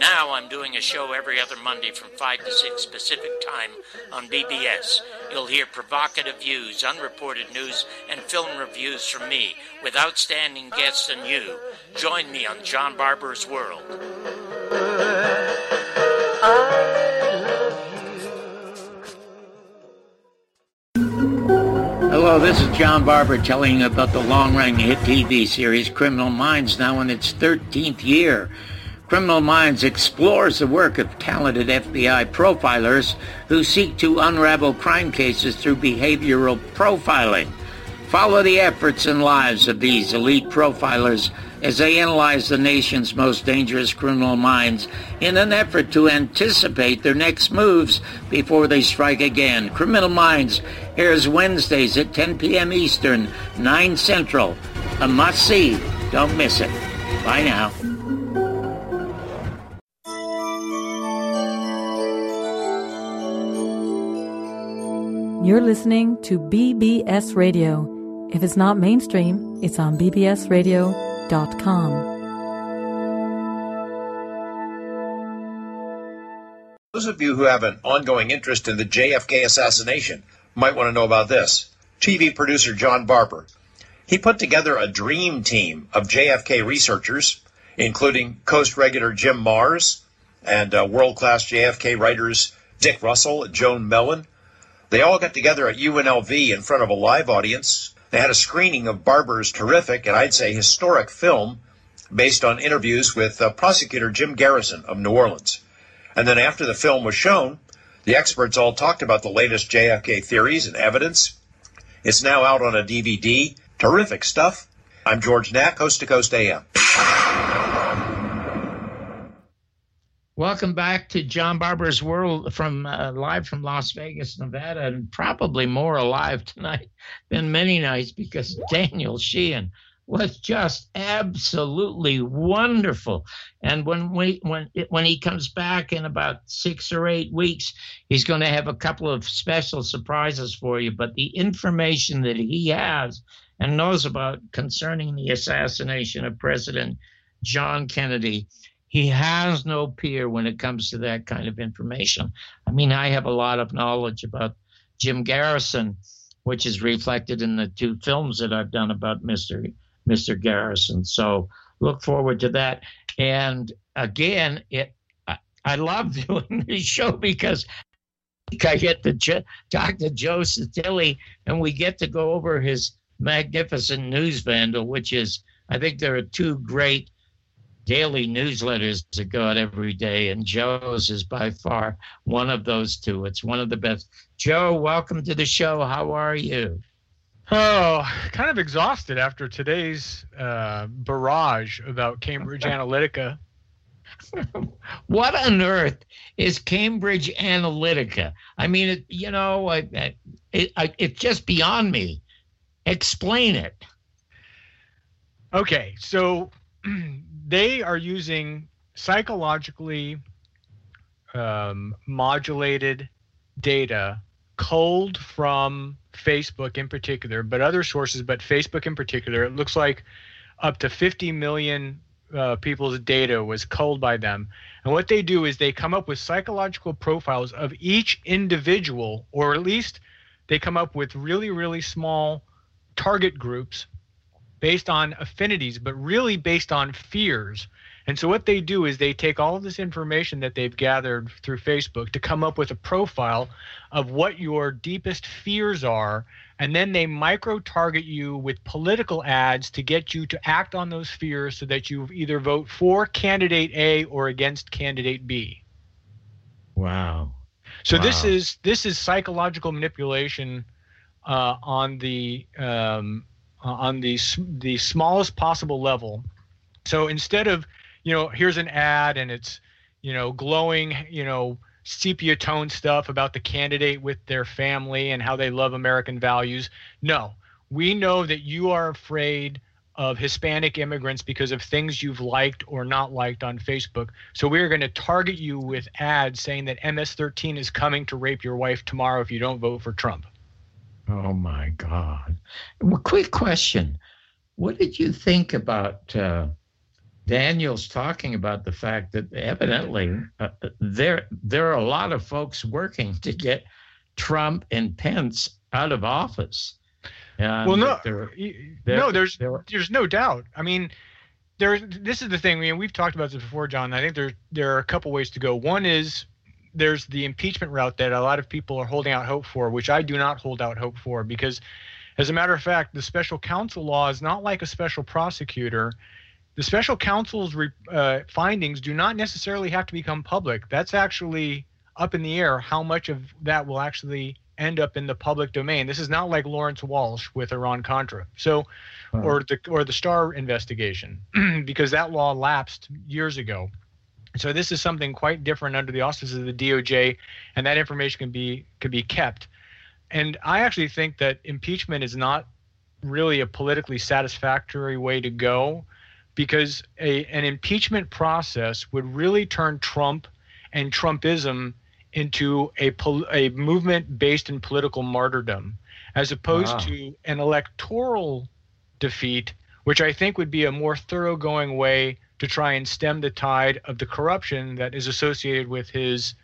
Now I'm doing a show every other Monday from 5 to 6 Pacific Time on BBS. You'll hear provocative views, unreported news, and film reviews from me with outstanding guests and you. Join me on John Barbour's World. Hello, this is John Barbour telling you about the long-running hit TV series Criminal Minds now in its 13th year. Criminal Minds explores the work of talented FBI profilers who seek to unravel crime cases through behavioral profiling. Follow the efforts and lives of these elite profilers as they analyze the nation's most dangerous criminal minds in an effort to anticipate their next moves before they strike again. Criminal Minds airs Wednesdays at 10 p.m. Eastern, 9 Central. A must-see. Don't miss it. Bye now. You're listening to BBS Radio. If it's not mainstream, it's on bbsradio.com. Those of you who have an ongoing interest in the JFK assassination might want to know about this. TV producer John Barbour. He put together a dream team of JFK researchers, including Coast regular Jim Marrs and uh, world class JFK writers Dick Russell and Joan Mellen they all got together at UNLV in front of a live audience. They had a screening of Barbour's terrific and I'd say historic film based on interviews with uh, prosecutor Jim Garrison of New Orleans. And then after the film was shown, the experts all talked about the latest JFK theories and evidence. It's now out on a DVD. Terrific stuff. I'm George Knapp, Coast to Coast AM. Welcome back to John Barbour's World from uh, live from Las Vegas, Nevada, and probably more alive tonight than many nights because Daniel Sheehan was just absolutely wonderful. And when we when when he comes back in about six or eight weeks, he's going to have a couple of special surprises for you. But the information that he has and knows about concerning the assassination of President John Kennedy he has no peer when it comes to that kind of information. I mean, I have a lot of knowledge about Jim Garrison, which is reflected in the two films that I've done about Mr. Mr. Garrison. So look forward to that. And again, it I, I love doing this show because I get to talk to Joe Sottile and we get to go over his magnificent news vandal, which is I think there are two great daily newsletters that go out every day, and Joe's is by far one of those two. It's one of the best. Joe, welcome to the show. How are you? Oh, kind of exhausted after today's uh, barrage about Cambridge Analytica. what on earth is Cambridge Analytica? I mean, it, you know, it, it, it's just beyond me. Explain it. Okay, so they are using psychologically um, modulated data culled from Facebook in particular, but other sources, but Facebook in particular. It looks like up to 50 million uh, people's data was culled by them. And what they do is they come up with psychological profiles of each individual, or at least they come up with really, really small target groups based on affinities, but really based on fears. And so what they do is they take all of this information that they've gathered through Facebook to come up with a profile of what your deepest fears are, and then they micro target you with political ads to get you to act on those fears so that you either vote for candidate A or against candidate B. Wow. So wow. this is this is psychological manipulation uh, on the um, uh, on the the smallest possible level. So instead of you know here's an ad and it's you know glowing you know sepia tone stuff about the candidate with their family and how they love American values. No, we know that you are afraid of Hispanic immigrants because of things you've liked or not liked on Facebook. So we're going to target you with ads saying that MS-13 is coming to rape your wife tomorrow if you don't vote for Trump. Oh my God. Well, quick question. What did you think about uh, Daniel's talking about the fact that evidently uh, there there are a lot of folks working to get Trump and Pence out of office. Um, well, no, they're, they're, no, there's there's no doubt. I mean, there. This is the thing. I mean, we've talked about this before, John. I think there there are a couple ways to go. One is there's the impeachment route that a lot of people are holding out hope for, which I do not hold out hope for because, as a matter of fact, the special counsel law is not like a special prosecutor. The special counsel's re, uh, findings do not necessarily have to become public. That's actually up in the air how much of that will actually end up in the public domain. This is not like Lawrence Walsh with Iran Contra. So, or the or the Starr investigation, because that law lapsed years ago. So this is something quite different under the auspices of the DOJ, and that information can be can be kept. And I actually think that impeachment is not really a politically satisfactory way to go, because a an impeachment process would really turn Trump and Trumpism into a pol- a movement based in political martyrdom, as opposed wow. to an electoral defeat, which I think would be a more thoroughgoing way to try and stem the tide of the corruption that is associated with his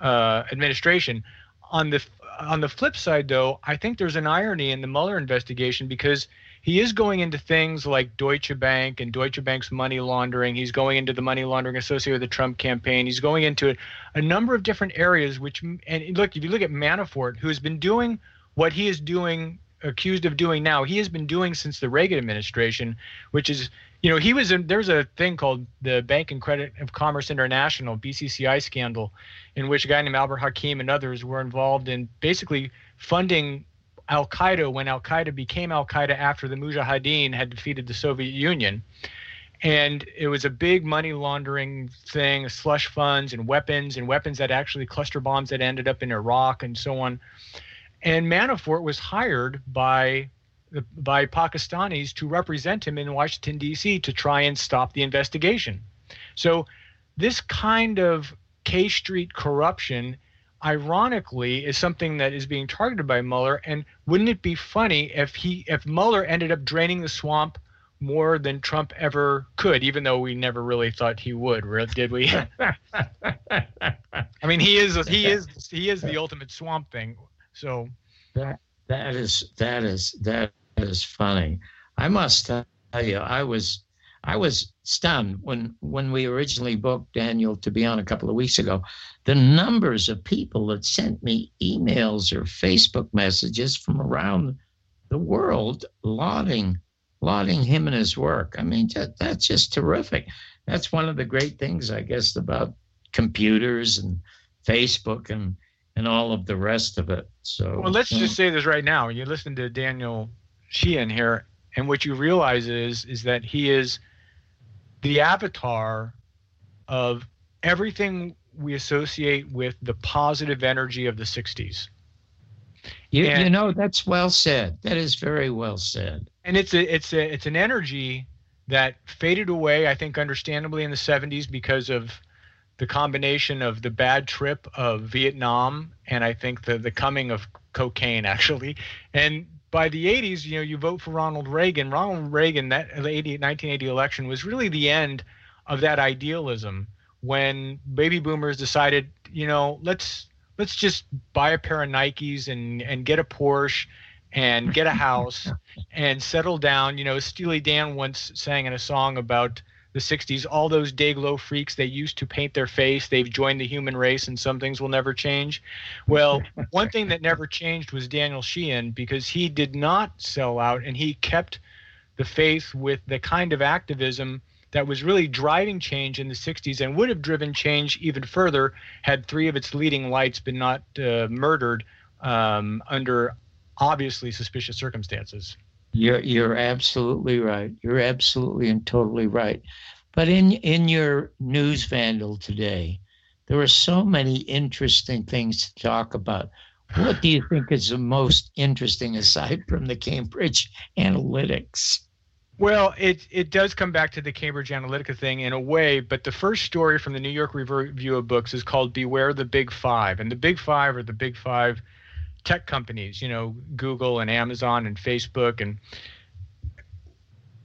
uh, administration. On the on the flip side, though, I think there's an irony in the Mueller investigation because he is going into things like Deutsche Bank and Deutsche Bank's money laundering. He's going into the money laundering associated with the Trump campaign. He's going into a, a number of different areas. Which and look, if you look at Manafort, who has been doing what he is doing accused of doing now, he has been doing since the Reagan administration, which is you know, he was in, there's a thing called the Bank and Credit of Commerce International BCCI scandal, in which a guy named Albert Hakim and others were involved in basically funding Al Qaeda when Al Qaeda became Al Qaeda after the Mujahideen had defeated the Soviet Union. And it was a big money laundering thing, slush funds and weapons, and weapons that actually cluster bombs that ended up in Iraq and so on. And Manafort was hired by by Pakistanis to represent him in Washington D.C. to try and stop the investigation. So this kind of K Street corruption ironically is something that is being targeted by Mueller and wouldn't it be funny if he if Mueller ended up draining the swamp more than Trump ever could even though we never really thought he would did we I mean he is he is he is the ultimate swamp thing so that that is that is that is funny I must tell you I was I was stunned when when we originally booked Daniel to be on a couple of weeks ago. The numbers of people that sent me emails or Facebook messages from around the world lauding lauding him and his work. I mean, that, that's just terrific. That's one of the great things, I guess, about computers and Facebook and and all of the rest of it. So well, let's just say this right now. You listen to Daniel Sheehan here, and what you realize is is that he is the avatar of everything we associate with the positive energy of the 60s. You, and, you know that's well said. That is very well said. And it's a it's a it's an energy that faded away, I think, understandably in the 70s because of the combination of the bad trip of Vietnam and I think the the coming of cocaine actually. And by the 80s, you know, you vote for Ronald Reagan. Ronald Reagan, that 80, 1980 election was really the end of that idealism when baby boomers decided, you know, let's let's just buy a pair of Nikes and and get a Porsche and get a house and settle down. You know, Steely Dan once sang in a song about the 60s, all those Day-Glo freaks, they used to paint their face. They've joined the human race, and some things will never change. Well, one thing that never changed was Daniel Sheehan because he did not sell out and he kept the faith with the kind of activism that was really driving change in the 60s and would have driven change even further had three of its leading lights been not uh, murdered um, under obviously suspicious circumstances. You're you're absolutely right. You're absolutely and totally right. But in in your news vandal today, there are so many interesting things to talk about. What do you think is the most interesting aside from the Cambridge Analytics? Well, it it does come back to the Cambridge Analytica thing in a way, but the first story from the New York Review of Books is called "Beware the Big Five. and the Big Five are the Big Five tech companies, you know, Google and Amazon and Facebook. And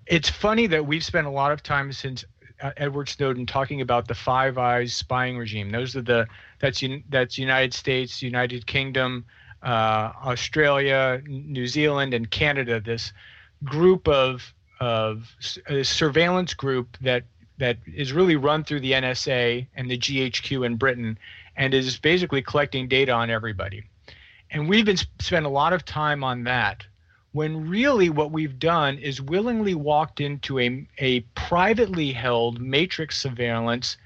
it's funny that we've spent a lot of time since uh, Edward Snowden talking about the Five Eyes spying regime. Those are the that's that's United States, United Kingdom, uh, Australia, New Zealand, and Canada. This group of of surveillance group that that is really run through the NSA and the GHQ in Britain, and is basically collecting data on everybody. And we've been spent a lot of time on that when really what we've done is willingly walked into a, a privately held matrix surveillance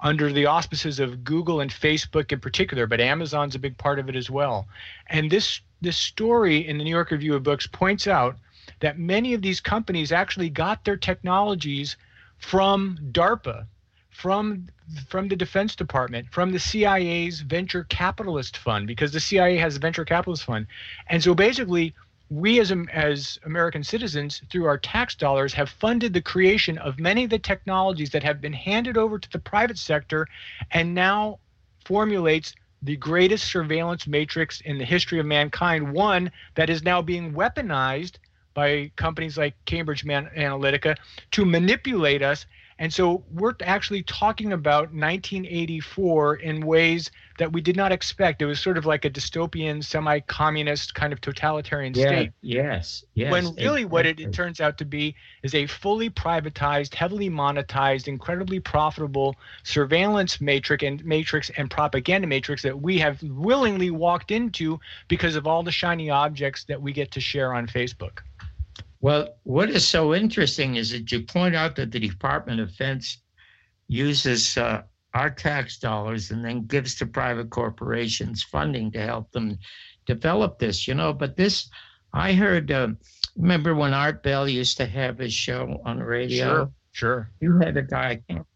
under the auspices of Google and Facebook in particular, but Amazon's a big part of it as well. And this this story in the New York Review of Books points out that many of these companies actually got their technologies from DARPA, from from the Defense Department, from the CIA's venture capitalist fund, because the CIA has a venture capitalist fund, and so basically, we as as American citizens, through our tax dollars, have funded the creation of many of the technologies that have been handed over to the private sector, and now formulates the greatest surveillance matrix in the history of mankind. One that is now being weaponized by companies like Cambridge Analytica to manipulate us and so we're actually talking about 1984 in ways that we did not expect. It was sort of like a dystopian, semi communist kind of totalitarian yeah, state. Yes, yes. When really exactly. what it, it, turns out to be is a fully privatized, heavily monetized, incredibly profitable surveillance matrix and matrix and propaganda matrix that we have willingly walked into because of all the shiny objects that we get to share on Facebook. Well, what is so interesting is that you point out that the Department of Defense uses uh, our tax dollars and then gives to private corporations funding to help them develop this, you know. But this, I heard, uh, remember when Art Bell used to have his show on the radio? Sure, sure. You had a guy, I can't,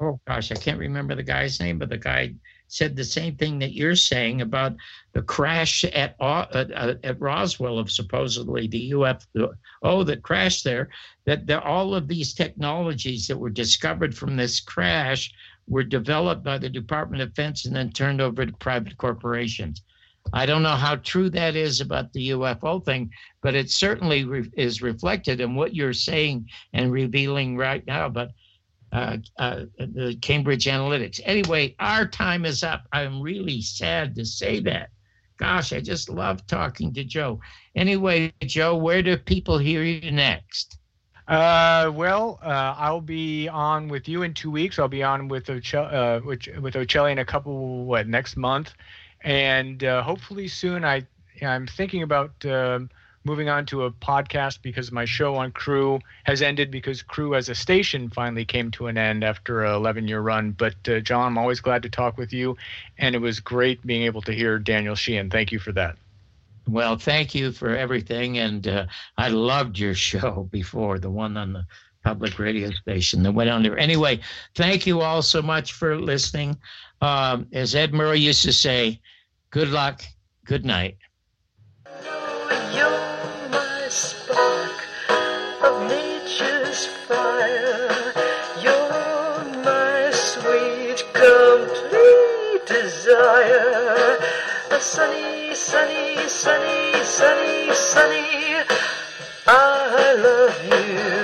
oh gosh, I can't remember the guy's name, but the guy said the same thing that you're saying about the crash at uh, at Roswell of supposedly the UFO that crashed there. That the, all of these technologies that were discovered from this crash were developed by the Department of Defense and then turned over to private corporations. I don't know how true that is about the UFO thing, but it certainly re- is reflected in what you're saying and revealing right now. But uh, uh, the Cambridge Analytics. Anyway, our time is up. I'm really sad to say that. Gosh, I just love talking to Joe. Anyway, Joe, where do people hear you next? Uh, well, uh, I'll be on with you in two weeks. I'll be on with Ocelli, uh, with, with Ocelli in a couple what next month, and uh, hopefully soon. I I'm thinking about. Um, moving on to a podcast because my show on KRUU has ended because KRUU as a station finally came to an end after an 11 year run. But uh, John, I'm always glad to talk with you, and it was great being able to hear Daniel Sheehan. Thank you for that. Well, thank you for everything, and uh, I loved your show before the one on the public radio station that went on there. Anyway, thank you all so much for listening. Um, as Ed Murrow used to say, good luck, good night. Desire. Sunny, sunny, sunny, sunny, sunny. I love you.